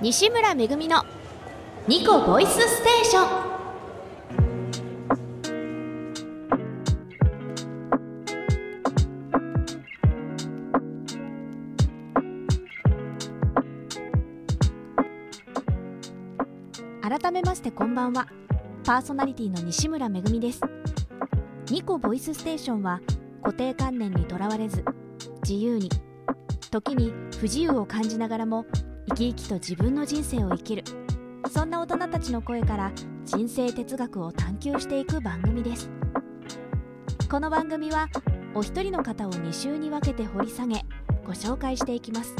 西村めぐみのニコボイスステーション。改めましてこんばんは。パーソナリティの西村めぐみです。ニコボイスステーションは固定観念にとらわれず自由に時に不自由を感じながらも生き生きと自分の人生を生きる。そんな大人たちの声から人生哲学を探求していく番組です。この番組はお一人の方を2週に分けて掘り下げご紹介していきます。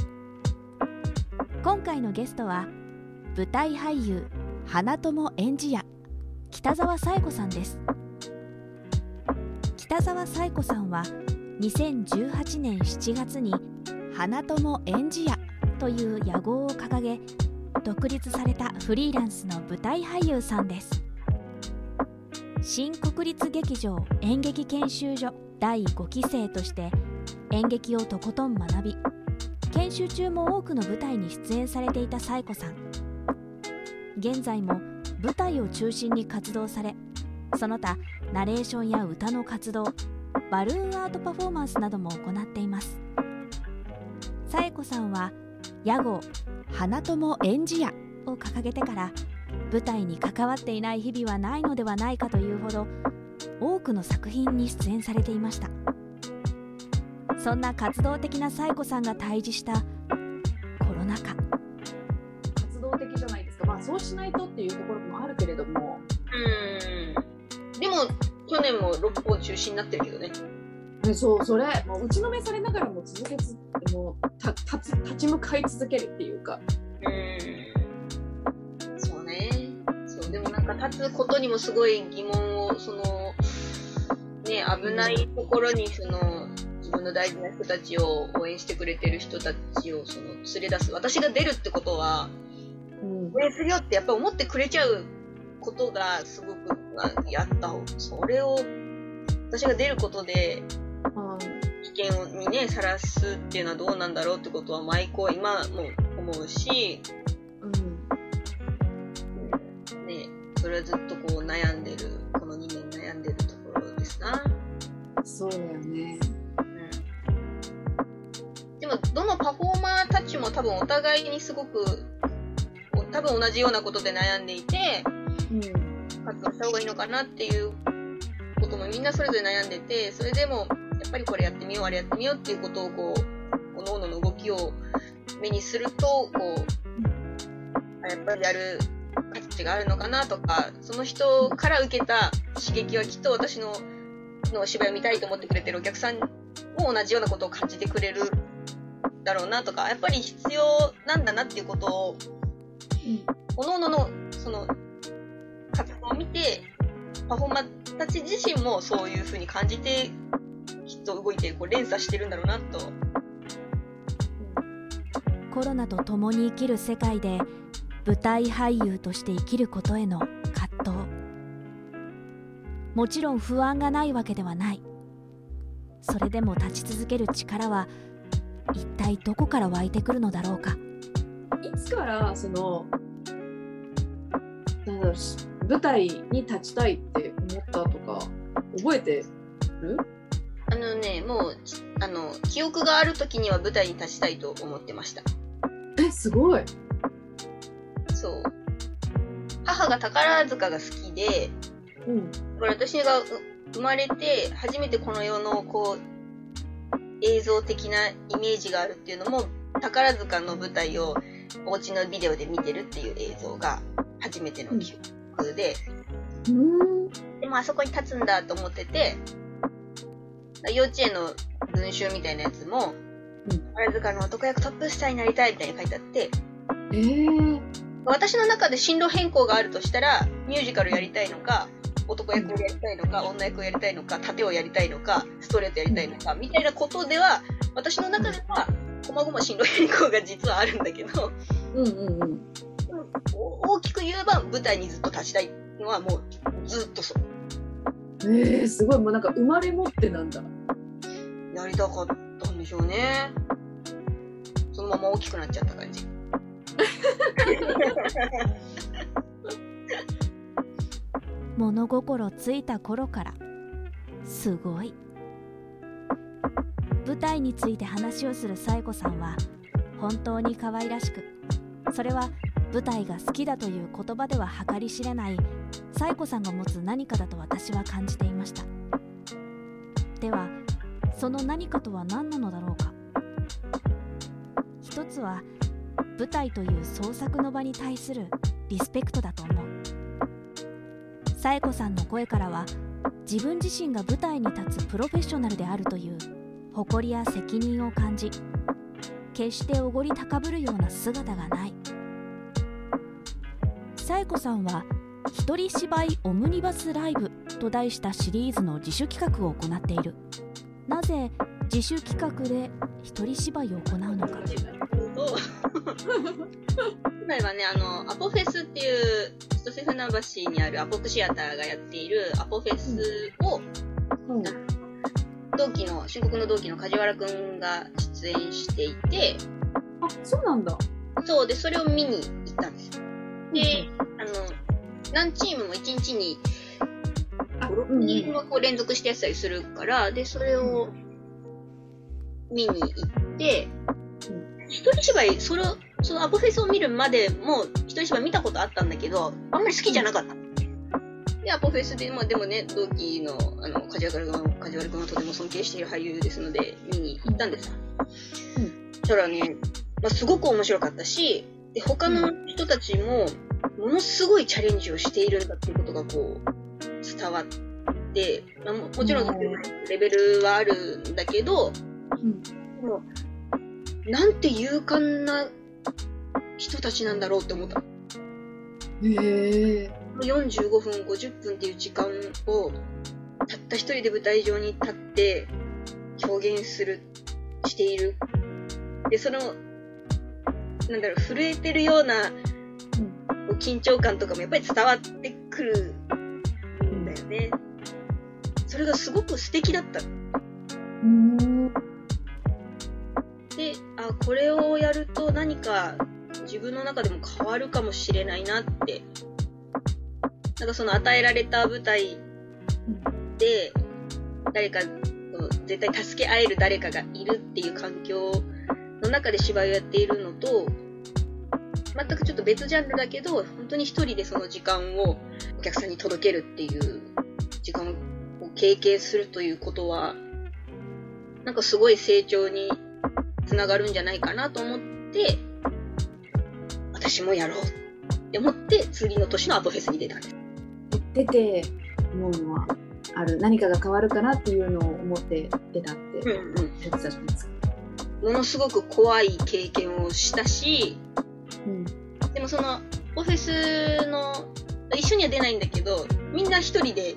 今回のゲストは舞台俳優花友演じ屋北沢紗恵子さんです。北沢紗恵子さんは2018年7月に花友演じ屋という野号を掲げ独立されたフリーランスの舞台俳優さんです。新国立劇場演劇研修所第5期生として演劇をとことん学び研修中も多くの舞台に出演されていた紗恵子さん。現在も舞台を中心に活動されその他ナレーションや歌の活動バルーンアートパフォーマンスなども行っています。紗恵子さんは屋号花友演じ屋を掲げてから舞台に関わっていない日々はないのではないかというほど多くの作品に出演されていましたそんな活動的な紗恵子さんが対峙したコロナ禍活動的じゃないですか、まあ、そうしないとっていうところもあるけれども、うん。でも、去年も六本中止になってるけどね。ねそうそれもう打ちのめされながらも続けつもうた立つ立ち向かい続けるっていうかうん。そうね。そう、でもなんか立つことにもすごい疑問を、その、ね、危ないところに、その、自分の大事な人たちを応援してくれてる人たちをその連れ出す。私が出るってことは、うん応援するよってやっぱ思ってくれちゃうことがすごく、あやった方それを、私が出ることで、あ危険にね、さらすっていうのはどうなんだろうってことは、毎回今も思うし、うん。ね、それはずっとこう悩んでる、この2年悩んでるところですな。そうだよねでも、どのパフォーマーたちも多分お互いにすごく、お多分同じようなことで悩んでいて、うん。活動した方がいいのかなっていうこともみんなそれぞれ悩んでて、それでも、やっぱりこれやってみよう、あれやってみようっていうことをこう、各々の動きを目にすると、こう、やっぱりやる価値があるのかなとか、その人から受けた刺激はきっと私ののお芝居を見たいと思ってくれてるお客さんも同じようなことを感じてくれるだろうなとか、やっぱり必要なんだなっていうことを、各々のその活動を見て、パフォーマーたち自身もそういう風に感じて、と動いてこう連鎖してるんだろうなと。コロナと共に生きる世界で舞台俳優として生きることへの葛藤。もちろん不安がないわけではない。それでも立ち続ける力は一体どこから湧いてくるのだろうか。いつからそのなんだろうし舞台に立ちたいって思ったとか覚えてる？あのね、もう、ちあの、記憶がある時には舞台に立ちたいと思ってました。えすごい。そう。母が宝塚が好きで、うん。これ私がう生まれて初めてこの世のこう映像的なイメージがあるっていうのも宝塚の舞台をお家のビデオで見てるっていう映像が初めての記憶で、うん。でもあそこに立つんだと思ってて幼稚園の文集みたいなやつも、うん。宝塚の男役トップスターになりたいみたいに書いてあってえー、私の中で進路変更があるとしたらミュージカルやりたいのか男役をやりたいのか女役をやりたいのか盾をやりたいのかストレートやりたいのかみたいなことでは私の中ではこまごま進路変更が実はあるんだけどうんうんうん。お大きく言えば舞台にずっと立ちたいのはもうずっとそうえー、すごい。もうなんか生まれ持ってなんだ。やりたかったんでしょうね。そのまま大きくなっちゃった感じ。物心ついた頃からすごい。舞台について話をする紗恵子さんは本当に可愛らしくそれは舞台が好きだという言葉では計り知れない紗恵子さんが持つ何かだと私は感じていました。ではその何かとは何なのだろうか？一つは舞台という創作の場に対するリスペクトだと思う。紗恵子さんの声からは自分自身が舞台に立つプロフェッショナルであるという誇りや責任を感じ決しておごり高ぶるような姿がない。紗恵子さんは「一人芝居オムニバスライブ」と題したシリーズの自主企画を行っているなぜ自主企画で一人芝居を行うのか本来はね、あの、アポフェスっていう、千歳船橋にあるアポクシアターがやっているアポフェスを、うん同期の、新国の同期の梶原くんが出演していて、あ、そうなんだ。そうで、それを見に行ったんですよ。で、何チームも1日にあ、5、6うん人はこう連続してやってたりするから、で、それを見に行って、一人芝居、それを、そのアポフェスを見るまでも、一人芝居見たことあったんだけど、あんまり好きじゃなかった。で、アポフェスで、まあでもね、同期の、あの、梶原君、梶原君はとても尊敬している俳優ですので、見に行ったんですよ。うんそしたらね、まあすごく面白かったし、で、他の人たちも、ものすごいチャレンジをしているんだっていうことがこう、伝わって、まあ、ももちろんレベルはあるんだけど、うん。でもなんて勇敢な人たちなんだろうって思った。へえ。45分、50分っていう時間を、たった一人で舞台上に立って表現する、している。で、その、なんだろう、震えてるような、緊張感とかもやっぱり伝わってくるんだよね。それがすごく素敵だった。で、あ、これをやると何か自分の中でも変わるかもしれないなって。なんかその与えられた舞台で、誰か、この絶対助け合える誰かがいるっていう環境の中で芝居をやっているのと、全くちょっと別ジャンルだけど、本当に一人でその時間をお客さんに届けるっていう時間を経験するということは、なんかすごい成長につながるんじゃないかなと思って、私もやろうって思って、次の年のアポフェスに出たんです。出て思うのはある。何かが変わるかなっていうのを思って出たってうんうん。言ってたじゃないですか。ものすごく怖い経験をしたし、うん。でもその、オフェスの、一緒には出ないんだけど、みんな一人で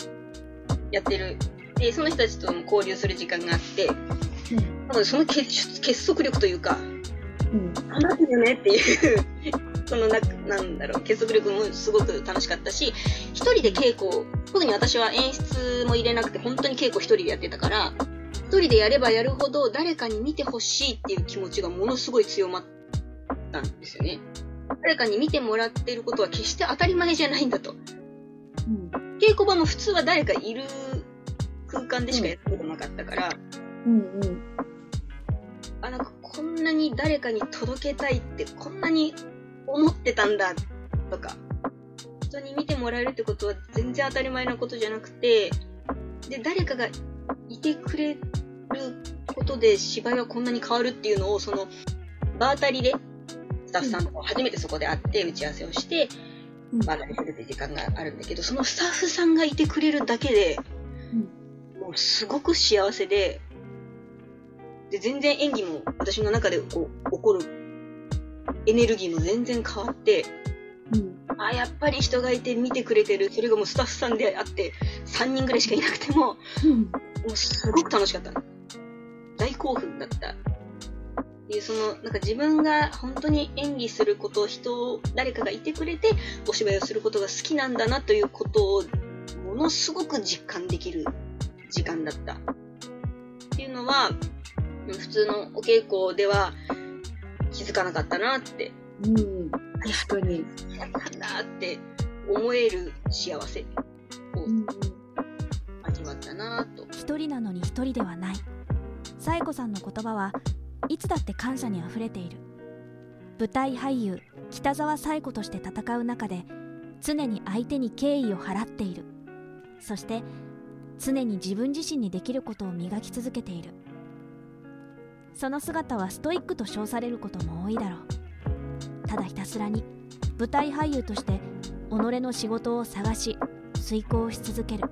やってる。で、その人たちとも交流する時間があって、なのでその結結束力というか、うん。頑張ってるねっていう、そのな、なんだろう、結束力もすごく楽しかったし、一人で稽古を、特に私は演出も入れなくて、本当に稽古一人でやってたから、一人でやればやるほど誰かに見てほしいっていう気持ちがものすごい強まったんですよね。誰かに見てもらってることは決して当たり前じゃないんだと。うん。稽古場も普通は誰かいる空間でしかやったことなかったから、うん。うん。あ、なんかこんなに誰かに届けたいってこんなに思ってたんだとか、人に見てもらえるってことは全然当たり前なことじゃなくて、で、誰かがいてくれることで芝居はこんなに変わるっていうのを、その、場当たりで、スタッフさんと初めてそこで会って打ち合わせをして、うん場当たりするっていう時間があるんだけど、そのスタッフさんがいてくれるだけで、もうすごく幸せで、で、全然演技も私の中でこう起こるエネルギーも全然変わって、うん。あ、やっぱり人がいて見てくれてる。それがもうスタッフさんであって、3人ぐらいしかいなくても、うん。もうすごく楽しかった。大興奮だった。いう、その、なんか自分が本当に演技すること、人を、誰かがいてくれて、お芝居をすることが好きなんだなということを、ものすごく実感できる時間だった。っていうのは、うん普通のお稽古では気づかなかったなってうん、確かに。なんだって思える幸せをうん味わったなと。一人なのに一人ではない子さんの言葉はいつだって感謝にあふれている。舞台俳優北沢紗恵子として戦う中で常に相手に敬意を払っている。そして常に自分自身にできることを磨き続けている。その姿はストイックと称されることも多いだろう。ただひたすらに舞台俳優として己の仕事を探し遂行し続ける。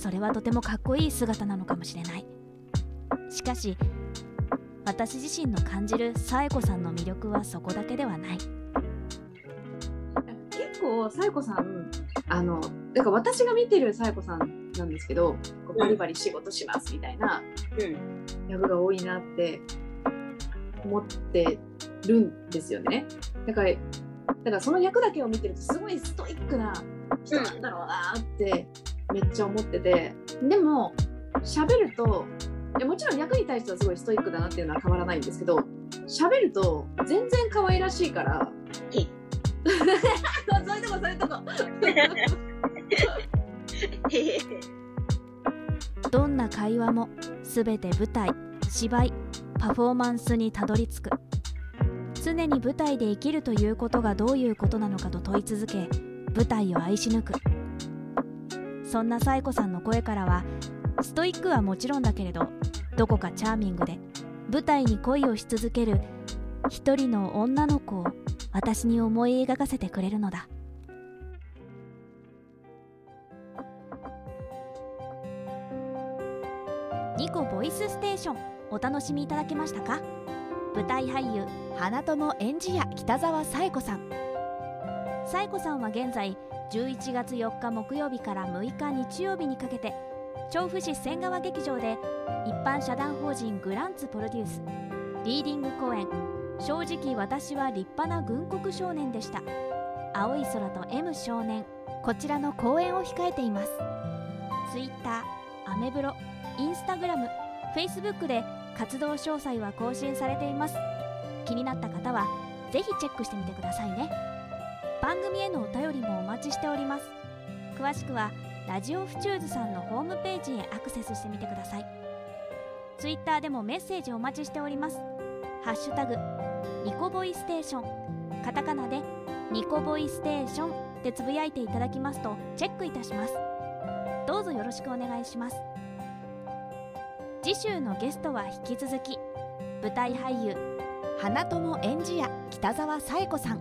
それはとてもかっこいい姿なのかもしれない。しかし私自身の感じる紗恵子さんの魅力はそこだけではない結構、さえこさん、あの、だから私が見てるさえこさんなんですけど、こうバリバリ仕事しますみたいなうん。役が多いなって思ってるんですよね。だから、だからその役だけを見てるとすごいストイックな人なんだろうなってめっちゃ思ってて、でも喋るといやもちろん役に対してはすごいストイックだなっていうのは変わらないんですけど喋ると全然可愛らしいから。そういうとこそういうとこ。どんな会話も全て舞台芝居パフォーマンスにたどり着く。常に舞台で生きるということがどういうことなのかと問い続け舞台を愛し抜く。そんな紗恵子さんの声からはストイックはもちろんだけれどどこかチャーミングで舞台に恋をし続ける一人の女の子を私に思い描かせてくれるのだ。ニコボイスステーションお楽しみいただけましたか？舞台俳優花友エンジや北沢紗恵子さん。紗恵子さんは現在11月4日木曜日から6日日曜日にかけて調布市仙川劇場で一般社団法人グランツプロデュースリーディング公演「正直私は立派な軍国少年でした」青い空と M 少年こちらの公演を控えています。Twitter アメブロインスタグラム Facebook で活動詳細は更新されています。気になった方はぜひチェックしてみてくださいね。番組へのお便りもお待ちしております。詳しくはラジオフチューズさんのホームページへアクセスしてみてください。Twitter でもメッセージお待ちしております。ハッシュタグニコボイステーション。カタカナでニコボイステーションでつぶやいていただきますとチェックいたします。どうぞよろしくお願いします。次週のゲストは引き続き舞台俳優花友エンジや北沢紗恵子さん。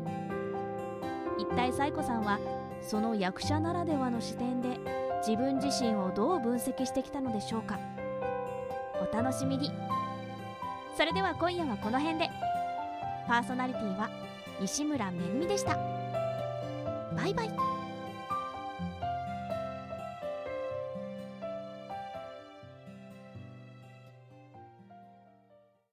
一体紗恵子さんはその役者ならではの視点で自分自身をどう分析してきたのでしょうか。お楽しみに。それでは今夜はこの辺で。パーソナリティは西村めぐみでした。バイバイ。